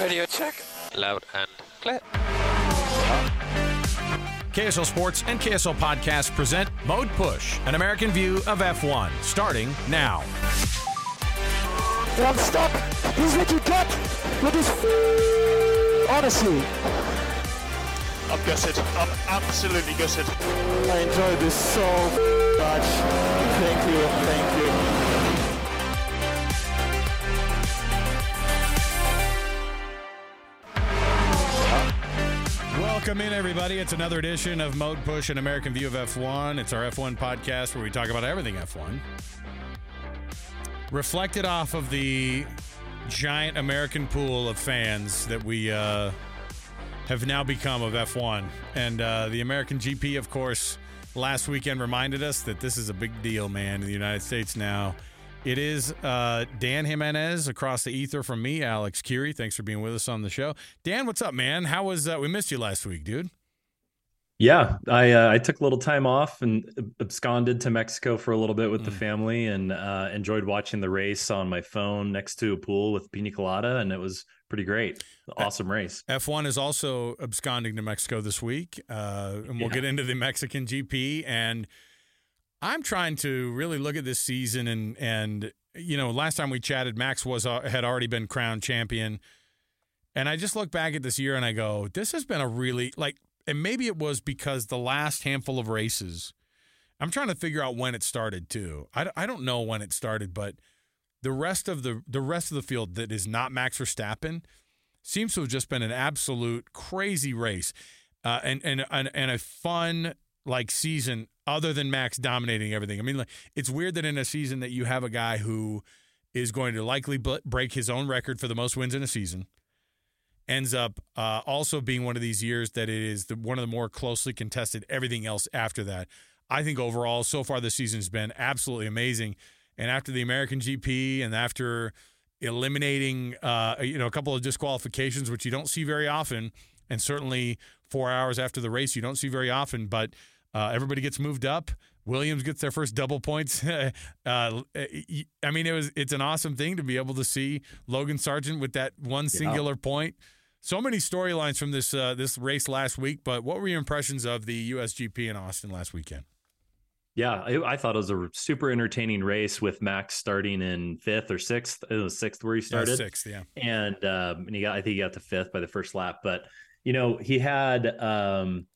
Radio check. Loud and clear. KSL Sports and KSL Podcast present Mode Push, an American view of F1, starting now. One stop. This is what you get with this. F- Honestly, I'm gutted. I'm absolutely gutted. I enjoyed this so much. Thank you. Thank you. Welcome in, everybody. It's another edition of Mode Push, an American view of F1. It's our F1 podcast where we talk about everything F1. Reflected off of the giant American pool of fans that we uh, have now become of F1. And uh, the American GP, of course, last weekend reminded us that this is a big deal, man, in the United States now. It is uh, Dan Jimenez across the ether from me, Alex Curie. Thanks for being with us on the show. Dan, what's up, man? How was uh, we missed you last week, dude? Yeah, I uh, I took a little time off and absconded to Mexico for a little bit with mm. the family and uh, enjoyed watching the race on my phone next to a pool with pina colada, and it was pretty great. Awesome race. F1 is also absconding to Mexico this week, uh, and we'll yeah. get into the Mexican GP and I'm trying to really look at this season and and you know, last time we chatted, Max was uh, had already been crowned champion, and I just look back at this year and I go, this has been a really like, and maybe it was because the last handful of races. I'm trying to figure out when it started too. I, I don't know when it started, but the rest of the the rest of the field that is not Max Verstappen seems to have just been an absolute crazy race, uh, and and and and a fun like season other than Max dominating everything. I mean, like, it's weird that in a season that you have a guy who is going to likely break his own record for the most wins in a season, ends up uh, also being one of these years that it is the, one of the more closely contested. Everything else after that, I think overall so far this season has been absolutely amazing. And after the American GP and after eliminating uh, you know a couple of disqualifications, which you don't see very often, and certainly four hours after the race you don't see very often, but uh, everybody gets moved up. Williams gets their first double points. uh, I mean, it was it's an awesome thing to be able to see Logan Sargeant with that one singular yeah. point. So many storylines from this uh, this race last week. But what were your impressions of the USGP in Austin last weekend? Yeah, I, I thought it was a super entertaining race with Max starting in fifth or sixth. It was sixth where he started. Yeah, sixth, yeah. And um, and he got I think he got to fifth by the first lap. But you know he had um,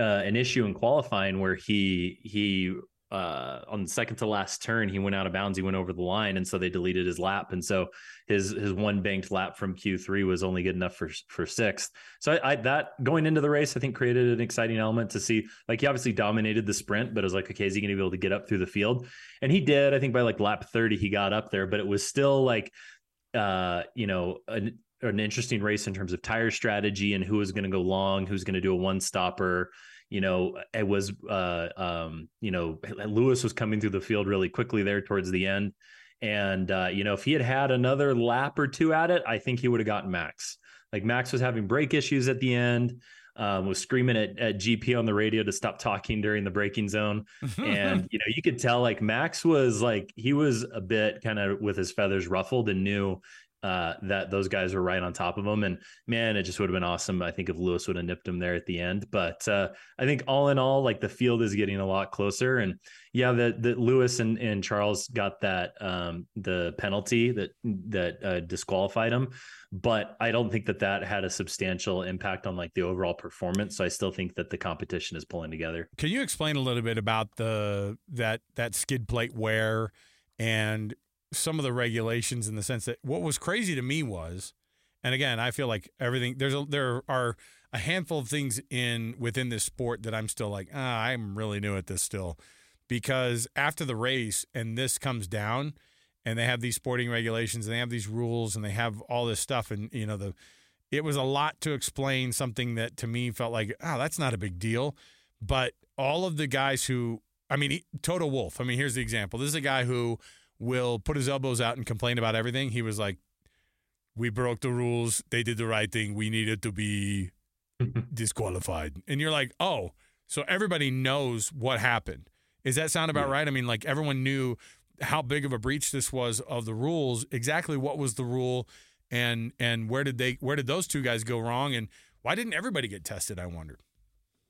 uh, an issue in qualifying where he he uh, on the second to last turn he went out of bounds he went over the line and so they deleted his lap. And so his his one banked lap from q3 was only good enough for for sixth. So I, I, that going into the race i think created an exciting element to see like he obviously dominated the sprint but it was like okay is he going to be able to get up through the field? And he did i think by like lap 30 he got up there but it was still like uh you know an, an interesting race in terms of tire strategy and who was going to go long who's going to do a one stopper you know, it was, uh, um, you know, Lewis was coming through the field really quickly there towards the end. And, uh, you know, if he had had another lap or two at it, I think he would have gotten Max. Like Max was having brake issues at the end, um, was screaming at, at GP on the radio to stop talking during the braking zone. and, you know, you could tell like Max was like, he was a bit kind of with his feathers ruffled and knew uh, that those guys were right on top of him. And man, it just would have been awesome. I think if Lewis would have nipped him there at the end. But uh, I think all in all, like the field is getting a lot closer. And yeah, that that Lewis and, and Charles got that um, the penalty that that uh, disqualified him. But I don't think that that had a substantial impact on like the overall performance. So I still think that the competition is pulling together. Can you explain a little bit about the that that skid plate wear and some of the regulations in the sense that what was crazy to me was, and again, I feel like everything there's a, there are a handful of things in within this sport that I'm still like, ah, I'm really new at this still, because after the race and this comes down, and they have these sporting regulations and they have these rules and they have all this stuff, and you know the, it was a lot to explain something that to me felt like, oh, that's not a big deal, but all of the guys who, I mean, Toto Wolff I mean, here's the example. This is a guy who will put his elbows out and complain about everything. He was like, "We broke the rules. They did the right thing. We needed to be disqualified." And you're like, "Oh, so everybody knows what happened." Is that sound about yeah. right? I mean, like everyone knew how big of a breach this was of the rules, exactly what was the rule, and and where did they where did those two guys go wrong and why didn't everybody get tested? I wondered.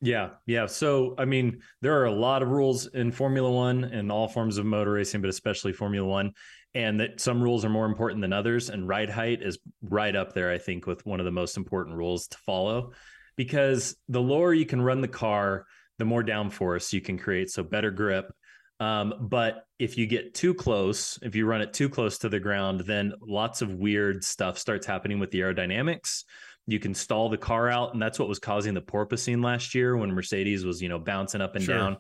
Yeah, yeah. So, I mean, there are a lot of rules in Formula One and all forms of motor racing, but especially Formula One, and that some rules are more important than others. And ride height is right up there, I think, with one of the most important rules to follow, because the lower you can run the car, the more downforce you can create, so better grip. Um, but if you get too close, if you run it too close to the ground, then lots of weird stuff starts happening with the aerodynamics you can stall the car out and that's what was causing the porpoising last year when mercedes was you know bouncing up and sure. down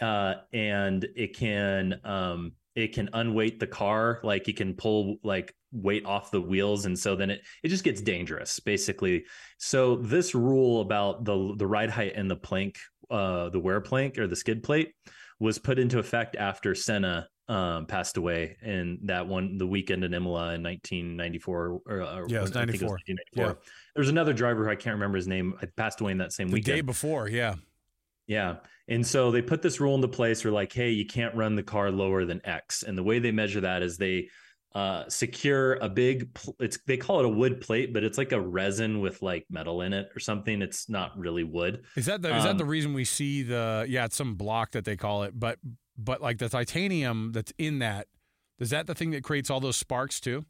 uh, and it can um, it can unweight the car like it can pull like weight off the wheels and so then it it just gets dangerous basically so this rule about the the ride height and the plank uh the wear plank or the skid plate was put into effect after Senna um, passed away in that one the weekend in Imola in 1994 or, or yeah, it was 94. It was yeah. There's another driver who I can't remember his name. I passed away in that same the weekend. day before, yeah. Yeah. And so they put this rule into place where like, hey, you can't run the car lower than X. And the way they measure that is they uh, secure a big it's they call it a wood plate, but it's like a resin with like metal in it or something. It's not really wood. Is that the um, is that the um, reason we see the yeah, it's some block that they call it, but but like the titanium that's in that, is that the thing that creates all those sparks too?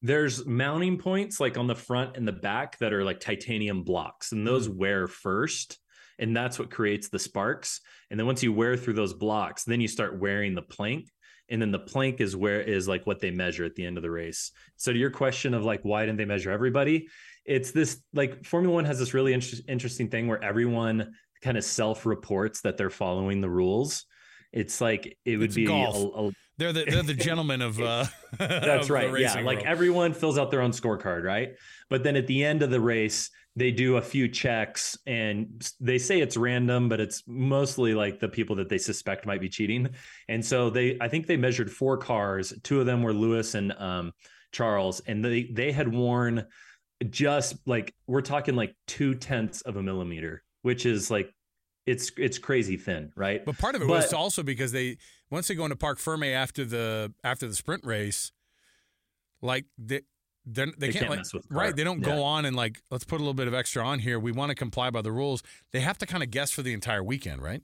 There's mounting points like on the front and the back that are like titanium blocks, and those mm. wear first. And that's what creates the sparks. And then once you wear through those blocks, then you start wearing the plank. And then the plank is where is like what they measure at the end of the race. So to your question of like why didn't they measure everybody? It's this like Formula One has this really inter- interesting thing where everyone kind of self reports that they're following the rules. It's like it would it's be golf. A, a, they're the they're the gentlemen of uh That's of right. Yeah, world. like everyone fills out their own scorecard, right? But then at the end of the race, they do a few checks and they say it's random, but it's mostly like the people that they suspect might be cheating. And so they I think they measured four cars. Two of them were Lewis and um, Charles, and they they had worn just like we're talking like two tenths of a millimeter, which is like it's it's crazy thin, right? But part of it but, was also because they once they go into Parc Ferme after the after the sprint race, like they they, can't, can't like right. They don't yeah. go on and like let's put a little bit of extra on here. We want to comply by the rules. They have to kind of guess for the entire weekend, right?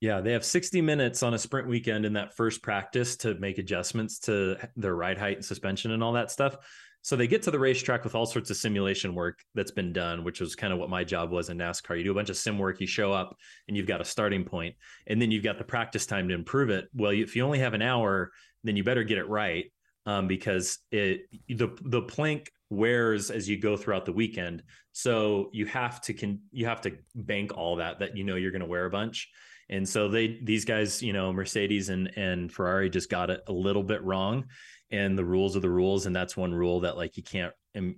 Yeah, they have 60 minutes on a sprint weekend in that first practice to make adjustments to their ride height and suspension and all that stuff. So they get to the racetrack with all sorts of simulation work that's been done, which was kind of what my job was in NASCAR. You do a bunch of sim work, you show up, and you've got a starting point, and then you've got the practice time to improve it. Well, if you only have an hour, then you better get it right um, because it the the plank wears as you go throughout the weekend. So you have to can you have to bank all that that you know you're going to wear a bunch. And so they these guys, you know, Mercedes and and Ferrari just got it a little bit wrong and the rules are the rules and that's one rule that like you can't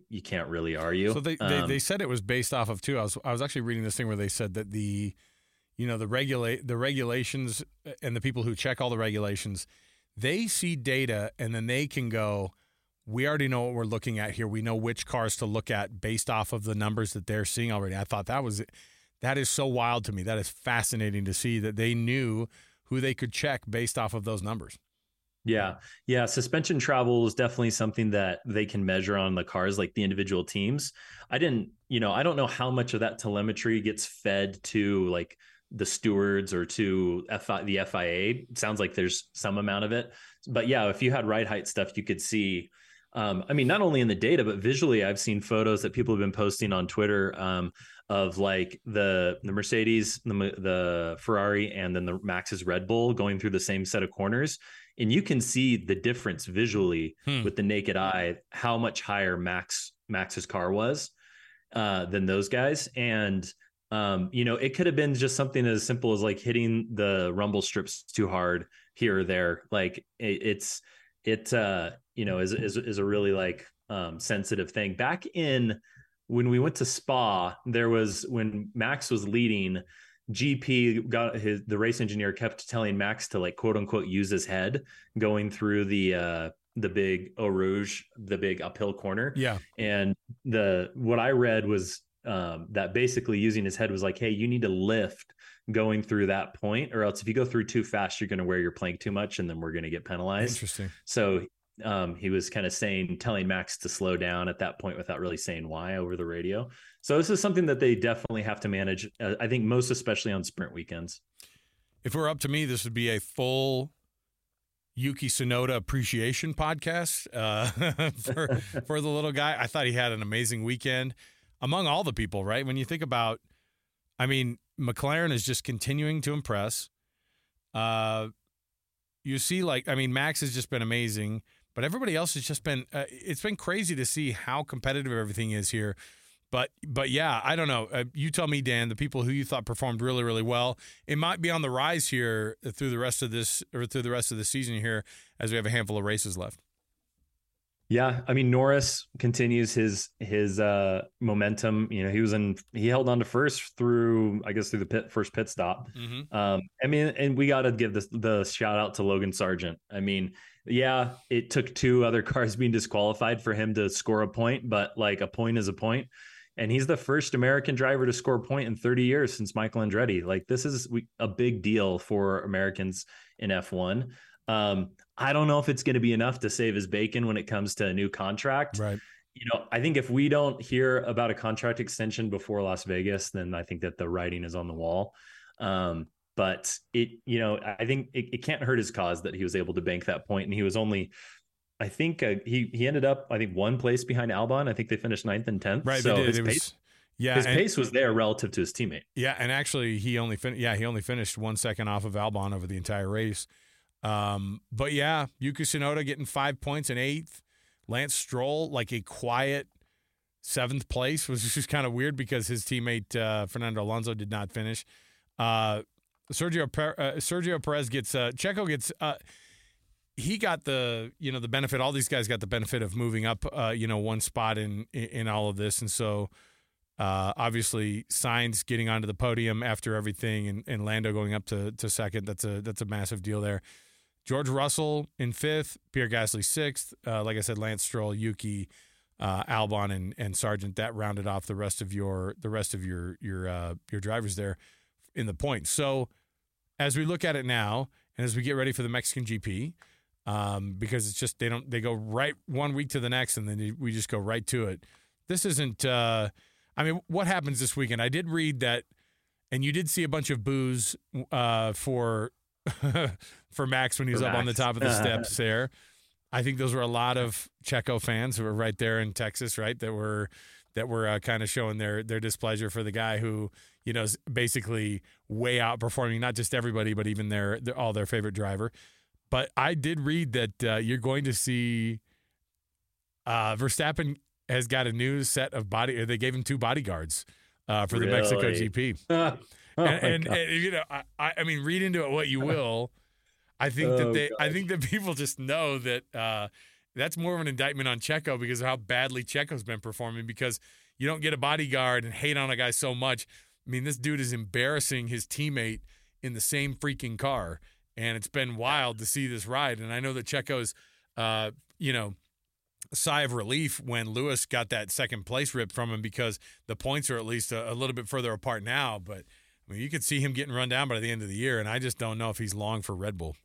you can't really argue so they, um, they, they said it was based off of two i was i was actually reading this thing where they said that the you know the regulate the regulations and the people who check all the regulations they see data and then they can go we already know what we're looking at here. We know which cars to look at based off of the numbers that they're seeing already. I thought that was that is so wild to me. That is fascinating to see that they knew who they could check based off of those numbers yeah. Yeah. Suspension travel is definitely something that they can measure on the cars, like the individual teams. I didn't, you know, I don't know how much of that telemetry gets fed to like the stewards or to FI, the FIA. It sounds like there's some amount of it. But yeah, if you had ride height stuff, you could see. Um, I mean, not only in the data, but visually, I've seen photos that people have been posting on Twitter um, of like the the Mercedes, the the Ferrari, and then the Max's Red Bull going through the same set of corners and you can see the difference visually hmm. with the naked eye how much higher max max's car was uh, than those guys. And um, you know it could have been just something as simple as like hitting the rumble strips too hard here or there. Like it, it's it uh you know is, is is a really like um sensitive thing. Back in when we went to spa there was when max was leading GP got his the race engineer kept telling Max to like quote unquote use his head going through the uh the big Eau Rouge, the big uphill corner. Yeah. And the what I read was um, that basically using his head was like, hey, you need to lift going through that point, or else if you go through too fast, you're going to wear your plank too much, and then we're going to get penalized. Interesting. So Um, he was kind of saying, telling Max to slow down at that point without really saying why over the radio. So this is something that they definitely have to manage. Uh, I think most especially on sprint weekends. If it were up to me, this would be a full Yuki Tsunoda appreciation podcast uh, for for the little guy. I thought he had an amazing weekend among all the people. Right when you think about, I mean, McLaren is just continuing to impress. Uh, you see, like, I mean, Max has just been amazing, but everybody else has just been. Uh, it's been crazy to see how competitive everything is here. But but yeah, I don't know. Uh, you tell me, Dan. The people who you thought performed really really well, it might be on the rise here through the rest of this or through the rest of the season here, as we have a handful of races left. Yeah, I mean Norris continues his his uh momentum. You know, he was in he held on to first through I guess through the pit first pit stop. Mm-hmm. Um I mean and we got to give this the shout out to Logan Sargeant. I mean, yeah, it took two other cars being disqualified for him to score a point, but like a point is a point. And he's the first American driver to score a point in 30 years since Michael Andretti. Like this is a big deal for Americans in F1. Um, I don't know if it's going to be enough to save his bacon when it comes to a new contract. Right. You know, I think if we don't hear about a contract extension before Las Vegas, then I think that the writing is on the wall. Um, but it, you know, I think it, it, can't hurt his cause that he was able to bank that point, and he was only, I think uh, he he ended up, I think one place behind Albon. I think they finished ninth and tenth. Right. So his pace, was, yeah, his and, pace was there relative to his teammate. Yeah, and actually, he only fin- yeah he only finished one second off of Albon over the entire race. Um, but yeah, Yuki Tsunoda getting five points in eighth. Lance Stroll, like a quiet seventh place, was just kind of weird because his teammate uh, Fernando Alonso did not finish. Uh, Sergio uh, Sergio Perez gets uh, Checo gets uh, he got the you know the benefit. All these guys got the benefit of moving up uh, you know one spot in in all of this, and so uh, obviously Sainz getting onto the podium after everything, and, and Lando going up to to second. That's a that's a massive deal there. George Russell in fifth, Pierre Gasly sixth. Uh, like I said, Lance Stroll, Yuki, uh, Albon, and and Sargeant. That rounded off the rest of your the rest of your your uh, your drivers there in the points. So as we look at it now, and as we get ready for the Mexican GP, um, because it's just they don't they go right one week to the next, and then we just go right to it. This isn't. Uh, I mean, what happens this weekend? I did read that, and you did see a bunch of boos uh, for for Max when he was For up on the top of the steps there. I think those were a lot of Checo fans who were right there in Texas, right? That were that were uh, kind of showing their their displeasure for the guy who you know is basically way outperforming not just everybody but even their, their all their favorite driver. But I did read that uh, you're going to see uh, Verstappen has got a new set of body. Or they gave him two bodyguards uh, for the Mexico GP oh and, and, and, you know, I, I mean, read into it what you will. I think that Oh, they, I think that people just know that uh, that's more of an indictment on Checo because of how badly Checo's been performing. Because you don't get a bodyguard and hate on a guy so much. I mean, this dude is embarrassing his teammate in the same freaking car, and it's been wild to see this ride. And I know that Checo's, uh, you know, sigh of relief when Lewis got that second place rip from him because the points are at least a, a little bit further apart now. But I mean, you could see him getting run down by the end of the year, and I just don't know if he's long for Red Bull.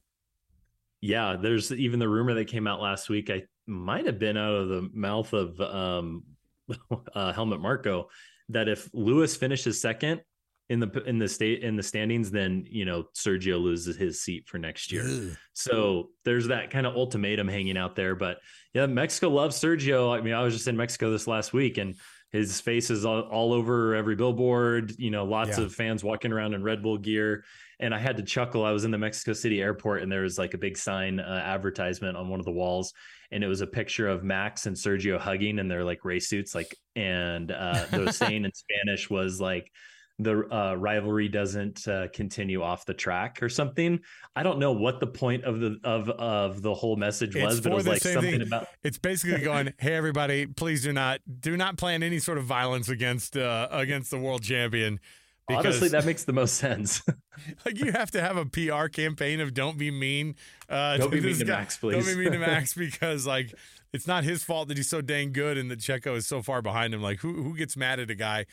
Yeah, there's even the rumor that came out last week. I might have been out of the mouth of um, uh, Helmut Marko that if Lewis finishes second in the in the state in the standings, then you know Sergio loses his seat for next year. So there's that kind of ultimatum hanging out there. But yeah, Mexico loves Sergio. I mean, I was just in Mexico this last week and his face is all, all over every billboard, you know, lots Yeah. of fans walking around in Red Bull gear. And I had to chuckle. I was in the Mexico City airport and there was like a big sign uh, advertisement on one of the walls. And it was a picture of Max and Sergio hugging in their like race suits. Like, and uh, the saying in Spanish was like, the uh, rivalry doesn't uh, continue off the track or something. I don't know what the point of the of of the whole message It's was, but it was like something thing. about It's basically going, "Hey, everybody, please do not do not plan any sort of violence against uh, against the world champion." Because honestly that makes the most sense. like you have to have a PR campaign of "Don't be mean." Uh, Don't be mean to. Max, please. Don't be mean to Max because like it's not his fault that he's so dang good and that Checo is so far behind him. Like who who gets mad at a guy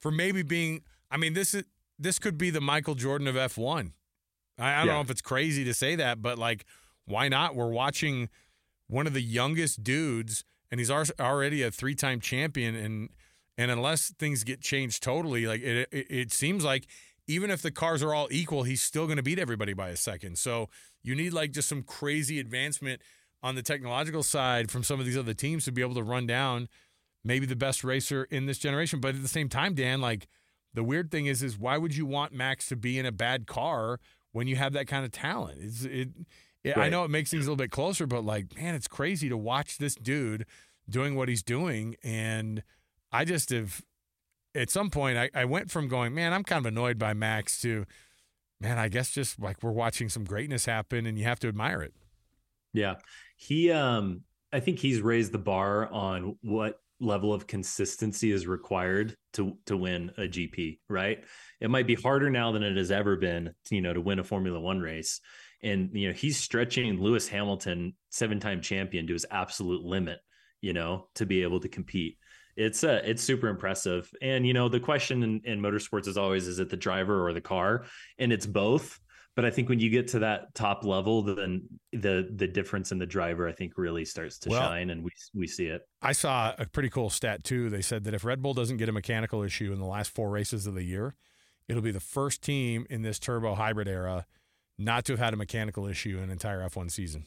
for maybe being? I mean, this is this could be the Michael Jordan of F1. I, I don't Yeah. know if it's crazy to say that, but like, why not? We're watching one of the youngest dudes, and he's already a three time champion. And and unless things get changed totally, like it, it, it seems like even if the cars are all equal, he's still going to beat everybody by a second. So you need like just some crazy advancement on the technological side from some of these other teams to be able to run down maybe the best racer in this generation. But at the same time, Dan, like the weird thing is, is why would you want Max to be in a bad car when you have that kind of talent? It's it. it I know it makes things a little bit closer, but like, man, it's crazy to watch this dude doing what he's doing, and I just have. At some point, I, I went from going, man, I'm kind of annoyed by Max to, man, I guess just like we're watching some greatness happen, and you have to admire it. Yeah. He um I think he's raised the bar on what level of consistency is required to to win a GP, right? It might be harder now than it has ever been, you know, to win a Formula 1 race. And you know, he's stretching Lewis Hamilton, seven-time champion to his absolute limit, you know, to be able to compete. It's uh it's super impressive. And you know, the question in, in motorsports is always is it the driver or the car? And it's both but I think when you get to that top level, then the the difference in the driver, I think, really starts to Well- shine, and we we see it. I saw a pretty cool stat too. They said that if Red Bull doesn't get a mechanical issue in the last four races of the year, it'll be the first team in this turbo hybrid era not to have had a mechanical issue in an entire F1 season.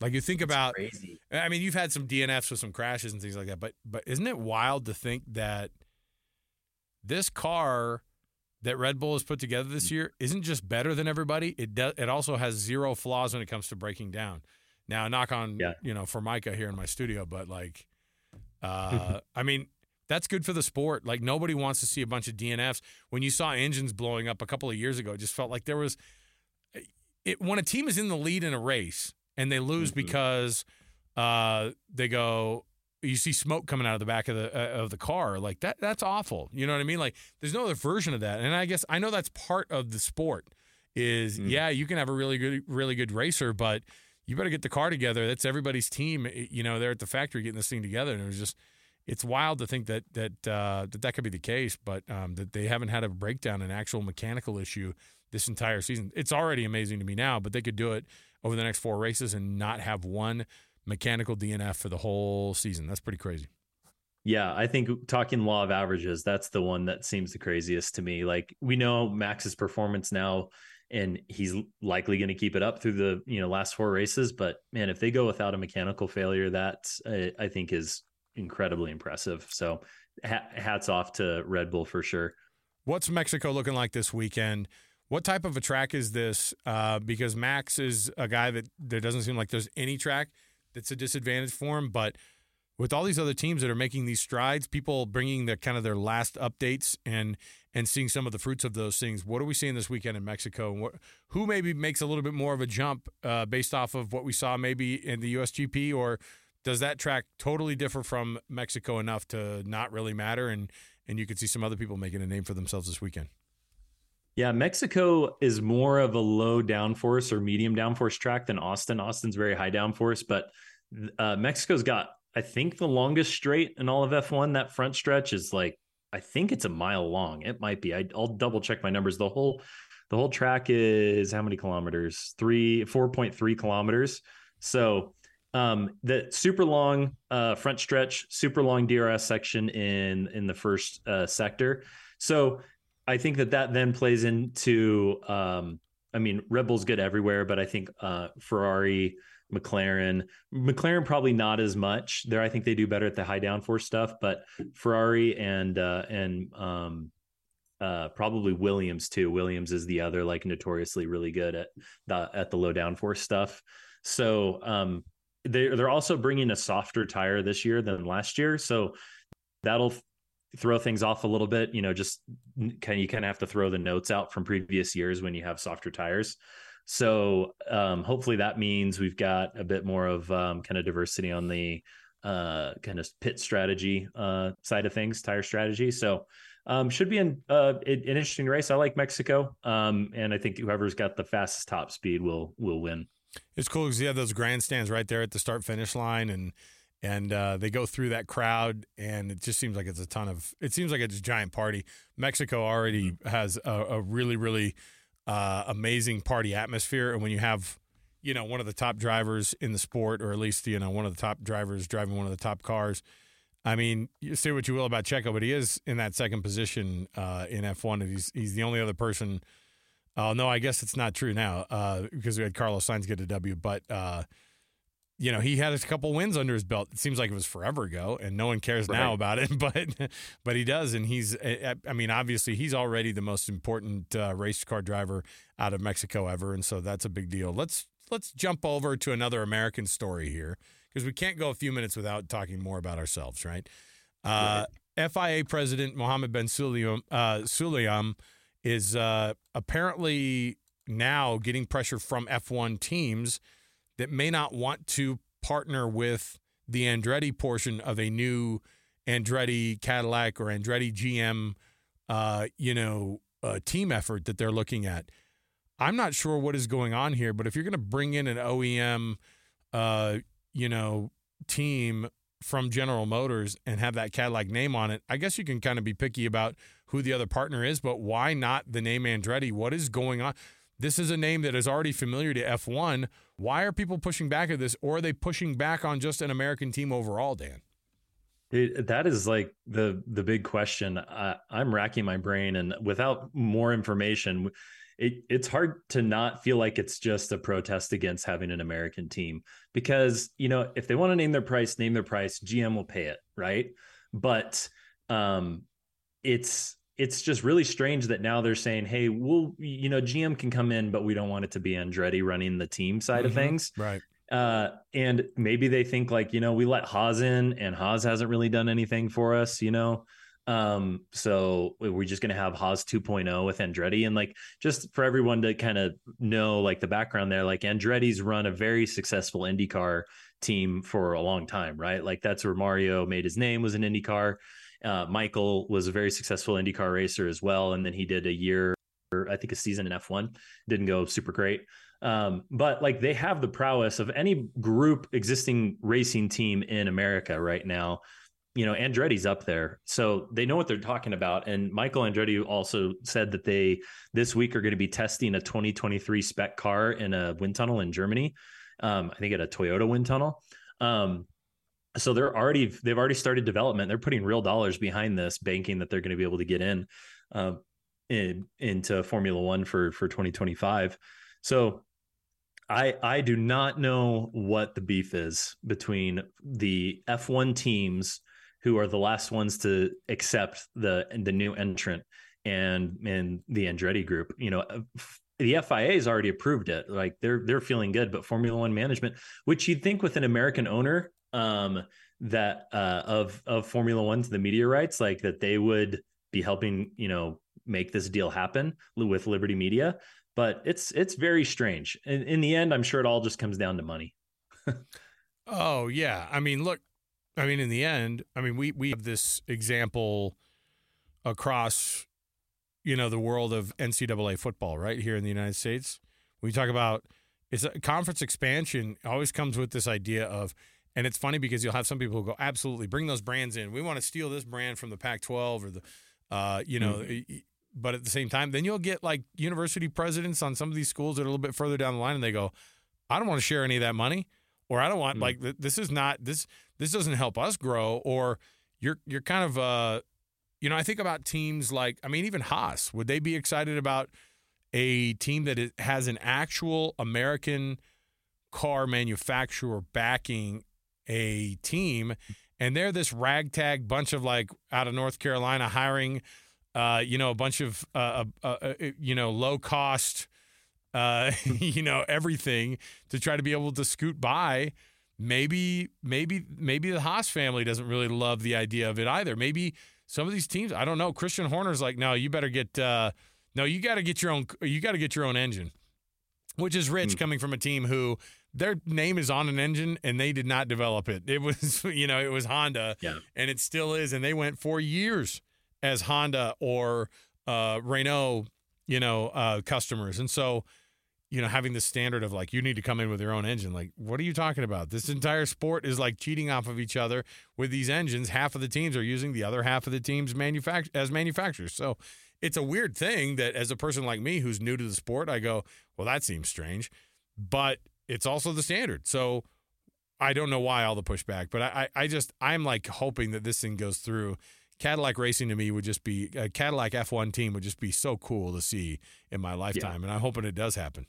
Like you think about, crazy. I mean, you've had some DNFs with some crashes and things like that, but but isn't it wild to think that this car that Red Bull has put together this year isn't just better than everybody. It does. It also has zero flaws when it comes to breaking down. Now, knock on Yeah. you know for Micah here in my studio, but like, uh, I mean, that's good for the sport. Like nobody wants to see a bunch of DNFs. When you saw engines blowing up a couple of years ago, it just felt like there was. It when a team is in the lead in a race and they lose Mhm. because uh, they go. You see smoke coming out of the back of the uh, of the car, like that. That's awful. You know what I mean? Like, there's no other version of that. And I guess I know that's part of the sport. Is Mm. yeah, you can have a really good, really good racer, but you better get the car together. That's everybody's team. You know, they're at the factory getting this thing together, and it was just. It's wild to think that that uh, that that could be the case, but um, that they haven't had a breakdown, an actual mechanical issue this entire season. It's already amazing to me now, but they could do it over the next four races and not have one mechanical DNF for the whole season. That's pretty crazy. Yeah, I think talking law of averages, that's the one that seems the craziest to me. Like we know Max's performance now, and he's likely going to keep it up through the you know last four races. But man, if they go without a mechanical failure, that uh, I think is incredibly impressive. So ha- hats off to Red Bull for sure. What's Mexico looking like this weekend? What type of a track is this? Uh, because Max is a guy that there doesn't seem like there's any track that's a disadvantage for him. But with all these other teams that are making these strides, people bringing their kind of their last updates and and seeing some of the fruits of those things. What are we seeing this weekend in Mexico? And what, who maybe makes a little bit more of a jump uh, based off of what we saw maybe in the USGP, or does that track totally differ from Mexico enough to not really matter? And and you could see some other people making a name for themselves this weekend. Yeah, Mexico is more of a low downforce or medium downforce track than Austin. Austin's very high downforce, but uh, Mexico's got, I think, the longest straight in all of F1. That front stretch is like, I think it's a mile long. It might be. I, I'll double check my numbers. The whole, the whole track is how many kilometers? Three, four point three kilometers. So um the super long uh front stretch super long drs section in in the first uh sector so I think that that then plays into. Um, I mean, Red Bull's good everywhere, but I think uh, Ferrari, McLaren, McLaren probably not as much. There, I think they do better at the high downforce stuff, but Ferrari and uh, and um, uh, probably Williams too. Williams is the other like notoriously really good at the at the low downforce stuff. So um, they they're also bringing a softer tire this year than last year, so that'll throw things off a little bit. You know, just of you kind of have to throw the notes out from previous years when you have softer tires. So um, hopefully that means we've got a bit more of um, kind of diversity on the uh, kind of pit strategy uh, side of things, tire strategy. So um, should be an, uh, an interesting race. I like Mexico, um, and I think whoever's got the fastest top speed will will win. It's cool because you have those grandstands right there at the start finish line, and and uh, they go through that crowd, and it just seems like it's a ton of. It seems like it's a giant party. Mexico already has a, a really really uh, amazing party atmosphere, and when you have you know, one of the top drivers in the sport, or at least you know one of the top drivers driving one of the top cars. I mean, you say what you will about Checo, but he is in that second position uh, in F1, and he's he's the only other person. Oh no, I guess it's not true now uh, because we had Carlos Sainz get a W, but uh, you know he had a couple wins under his belt. It seems like it was forever ago, and no one cares now about it, but but he does, and he's I mean obviously he's already the most important uh, race car driver out of Mexico ever, and so that's a big deal. Let's let's jump over to another American story here because we can't go a few minutes without talking more about ourselves, right? Uh, FIA President Mohammed Ben Sulayem, uh, is uh, apparently now getting pressure from F1 teams that may not want to partner with the Andretti portion of a new Andretti Cadillac or Andretti GM, uh, you know, uh, team effort that they're looking at. I'm not sure what is going on here, but if you're going to bring in an OEM, uh, you know, team from General Motors and have that Cadillac name on it, I guess you can kind of be picky about who the other partner is, but why not the name Andretti? What is going on? This is a name that is already familiar to F1. Why are people pushing back at this, or are they pushing back on just an American team overall, Dan? It, that is like the the big question. I, I'm racking my brain, and without more information, it, it's hard to not feel like it's just a protest against having an American team. Because you know, if they want to name their price, name their price. GM will pay it, right? But um, it's it's just really strange that now they're saying, "Hey, we'll you know, GM can come in, but we don't want it to be Andretti running the team side of Mhm. things." Right. Uh, and maybe they think like, you know, we let Haas in and Haas hasn't really done anything for us, you know? Um, so we're just going to have Haas 2.0 with Andretti. And like, just for everyone to kind of know like the background there, like Andretti's run a very successful IndyCar team for a long time, right? Like that's where Mario made his name was an IndyCar. Uh, Michael was a very successful IndyCar racer as well. And then he did a year, I think a season in F1 didn't go super great. Um, but like they have the prowess of any group existing racing team in America right now. You know, Andretti's up there. So they know what they're talking about. And Michael Andretti also said that they this week are going to be testing a 2023 spec car in a wind tunnel in Germany. Um, I think at a Toyota wind tunnel. Um, so they're already they've already started development. They're putting real dollars behind this, banking that they're going to be able to get in, uh, in into Formula One for for 2025. So I I do not know what the beef is between the F1 teams who are the last ones to accept the the new entrant and and the Andretti group. You know, the FIA has already approved it. Like they're they're feeling good, but Formula One management, which you'd think with an American owner, um, that uh, of of Formula One to the media rights, like that they would be helping, you know, make this deal happen with Liberty Media but it's it's very strange. In, in the end, I'm sure it all just comes down to money. Oh yeah, I mean, look, I mean, in the end, I mean, we we have this example across, you know, the world of NCAA football, right here in the United States. We talk about it's a conference expansion always comes with this idea of, and it's funny because you'll have some people who go, absolutely, bring those brands in. We want to steal this brand from the Pac-12 or the, uh, you know. But at the same time, then you'll get like university presidents on some of these schools that are a little bit further down the line, and they go, "I don't want to share any of that money." or I don't want Mm. like th- this is not this this doesn't help us grow or you're you're kind of uh you know I think about teams like I mean even Haas would they be excited about a team that has an actual American car manufacturer backing a team and they're this ragtag bunch of like out of North Carolina hiring uh you know a bunch of uh, uh, uh you know low cost uh, you know, everything to try to be able to scoot by. Maybe, maybe, maybe the Haas family doesn't really love the idea of it either. Maybe some of these teams, I don't know. Christian Horner's like, no, you better get, uh, no, you got to get your own, you got to get your own engine, which is rich Hmm. coming from a team who their name is on an engine and they did not develop it. It was, you know, it was Honda, Yeah. and it still is, and they went for years as Honda or uh, Renault, you know, uh, customers, and so you know, having the standard of like you need to come in with your own engine. Like, what are you talking about? This entire sport is like cheating off of each other with these engines. Half of the teams are using the other half of the teams manufact- as manufacturers. So it's a weird thing that as a person like me who's new to the sport, I go, well, that seems strange. But it's also the standard. So I don't know why all the pushback, but I, I just I'm like hoping that this thing goes through. Cadillac racing to me would just be a Cadillac F1 team would just be so cool to see in my lifetime, and I'm hoping it does happen.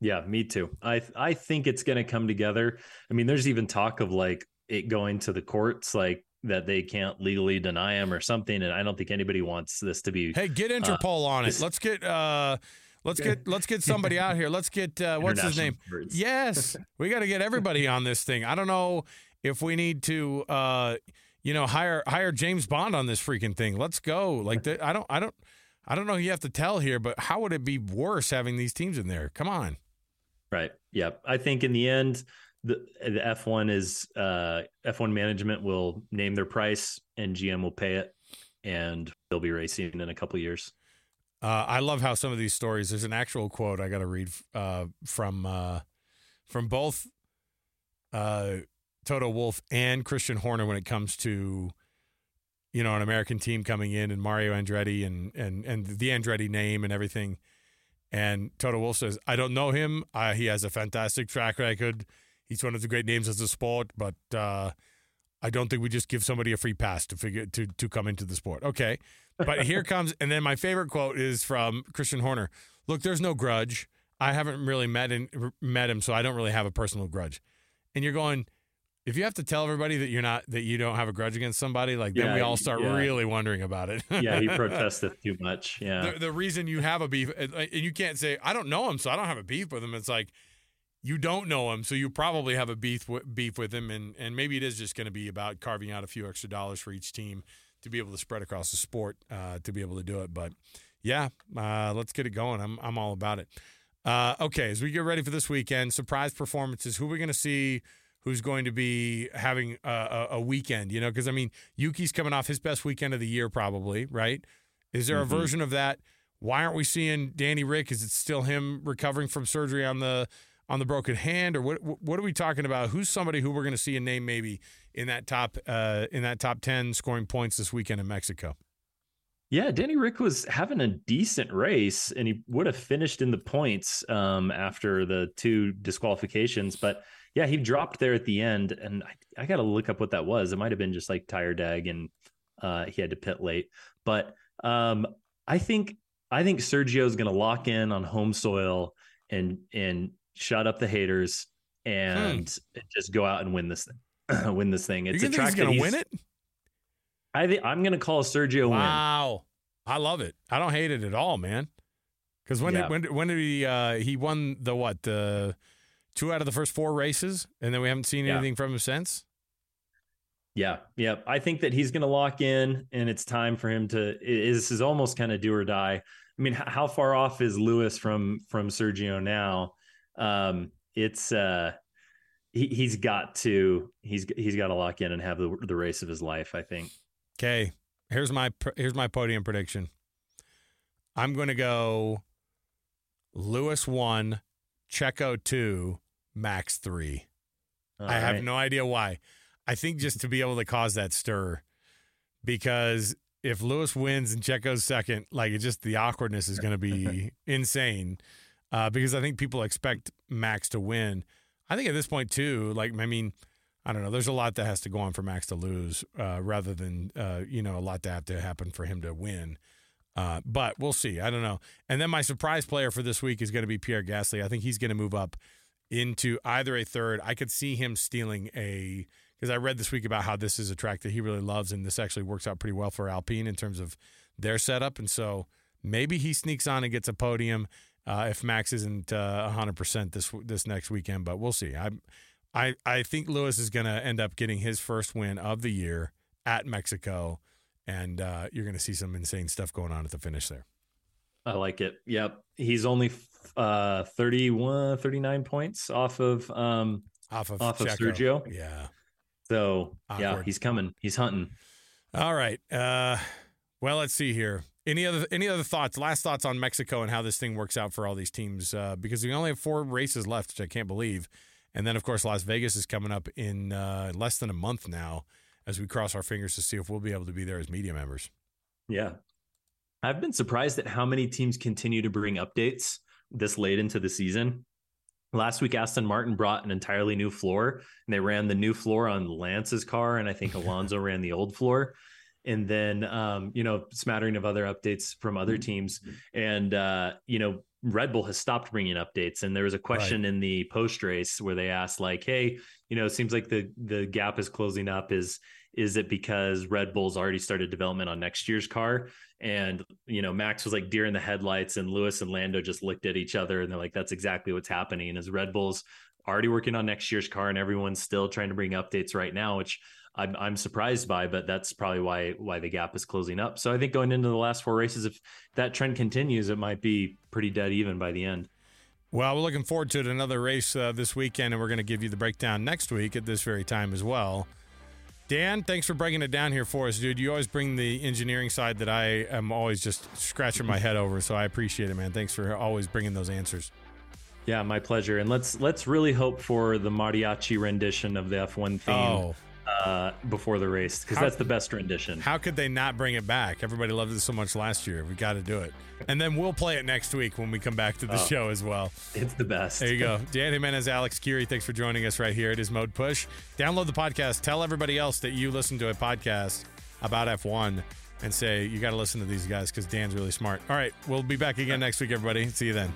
Yeah, me too. I I think it's going to come together. I mean, there's even talk of like it going to the courts, like that they can't legally deny him or something. And I don't think anybody wants this to be. Hey, get Interpol uh, on it. Let's get uh, let's get let's get somebody out here. Let's get uh, what's his name? Birds. Yes, we got to get everybody on this thing. I don't know if we need to. Uh, you know, hire hire James Bond on this freaking thing. Let's go. Like the, I don't I don't I don't know you have to tell here, but how would it be worse having these teams in there? Come on. Right. Yeah. I think in the end, the the F1 is uh, F1 management will name their price and GM will pay it, and they'll be racing in a couple years. Uh, I love how some of these stories. There's an actual quote I got to read uh, from uh, from both uh, Toto Wolff and Christian Horner when it comes to you know an American team coming in and Mario Andretti and and and the Andretti name and everything. And Toto Wolff says, "I don't know him. He has a fantastic track record. He's one of the great names of the sport, but uh, I don't think we just give somebody a free pass to figure to to come into the sport." Okay, but here comes, and then my favorite quote is from Christian Horner. Look, there's no grudge. I haven't really met in, met him, so I don't really have a personal grudge. And you're going, if you have to tell everybody that you're not that you don't have a grudge against somebody, like then we all start yeah. really wondering about it. Yeah, he protested too much. Yeah. the, the reason you have a beef, and and you can't say I don't know him, so I don't have a beef with him. It's like you don't know him, so you probably have a beef beef with him, and and maybe it is just going to be about carving out a few extra dollars for each team to be able to spread across the sport uh, to be able to do it. But yeah, uh, let's get it going. I'm I'm all about it. Uh, okay, as we get ready for this weekend, surprise performances. Who are we going to see? Who's going to be having a, a, weekend? You know, because I mean, Yuki's coming off his best weekend of the year, probably. Right? Is there Mhm. a version of that? Why aren't we seeing Danny Ric? Is it still him recovering from surgery on the on the broken hand, or what? What are we talking about? Who's somebody who we're going to see a name maybe in that top uh, in that top ten scoring points this weekend in Mexico? Yeah, Danny Ric was having a decent race and he would have finished in the points um, after the two disqualifications. But yeah, he dropped there at the end. And I, I got to look up what that was. It might have been just like tire deg and uh, he had to pit late. But um, I think I think Sergio's going to lock in on home soil and and shut up the haters and just go out and win this thing. win this thing. Hmm. You It's a think track he's going to win it? I think I'm going to call Sergio win. Wow, I love it. I don't hate it at all, man. Because when Yeah. did, when did, when did he uh, he won the what the two out of the first four races, and then we haven't seen Yeah. anything from him since. Yeah, yeah. I think that he's going to lock in, and it's time for him to. This is almost kind of do or die. I mean, how far off is Lewis from from Sergio now? Um, it's uh, he he's got to he's he's got to lock in and have the the race of his life. I think. Okay, here's my here's my podium prediction. I'm going to go Lewis one, Checo two, Max three. All I have no idea why. I think just to be able to cause that stir, because if Lewis wins and Checo's second, like it just the awkwardness is going to be insane. Uh, because I think people expect Max to win. I think at this point too, like I mean, I don't know. There's a lot that has to go on for Max to lose, uh, rather than uh, you know a lot to have to happen for him to win. Uh, but we'll see. I don't know. And then my surprise player for this week is going to be Pierre Gasly. I think he's going to move up into either a third. I could see him stealing a because I read this week about how this is a track that he really loves, and this actually works out pretty well for Alpine in terms of their setup. And so maybe he sneaks on and gets a podium uh, if Max isn't uh, hundred percent this this next weekend. But we'll see. I I I think Lewis is going to end up getting his first win of the year at Mexico, and uh, you're going to see some insane stuff going on at the finish there. I like it. Yep. He's only uh 31 39 points off of um Off of Off of Sergio? Yeah. so yeah, he's coming. He's hunting. All right. Uh, well, let's see here. Any other any other thoughts? Last thoughts on Mexico and how this thing works out for all these teams? Uh, because we only have four races left, which I can't believe. And then, of course, Las Vegas is coming up in uh, less than a month now. As we cross our fingers to see if we'll be able to be there as media members. Yeah. I've been surprised at how many teams continue to bring updates this late into the season. Last week, Aston Martin brought an entirely new floor, and they ran the new floor on Lance's car, and I think Alonso ran the old floor. And then, um, you know, smattering of other updates from other teams, and uh, you know, Red Bull has stopped bringing updates. And there was a question right. in the post race where they asked, like, "Hey, you know, it seems like the the gap is closing up. Is is it because Red Bull's already started development on next year's car? And, you know, Max was like deer in the headlights and Lewis and Lando just looked at each other and they're like, that's exactly what's happening. Is Red Bull's already working on next year's car and everyone's still trying to bring updates right now, which I'm, I'm surprised by, but that's probably why why the gap is closing up. So I think going into the last four races, if that trend continues, it might be pretty dead even by the end. Well, we're looking forward to it. Another race uh, this weekend, and we're going to give you the breakdown next week at this very time as well. Dan, thanks for breaking it down here for us, dude. You always bring the engineering side that I am always just scratching my head over, so I appreciate it, man. Thanks for always bringing those answers. Yeah, my pleasure. And let's let's really hope for the mariachi rendition of the F1 theme. Oh uh, before the race because that's the best rendition. How could they not bring it back? Everybody loved it so much last year. We got to do it. And then we'll play it next week when we come back to the oh, show as well. It's the best. There you go. Dan Jimenez, Alex Kirry, thanks for joining us right here. It is Mode Push. Download the podcast. Tell everybody else that you listen to a podcast about F1 and say, you got to listen to these guys because Dan's really smart. All right. We'll be back again next week, everybody. See you then.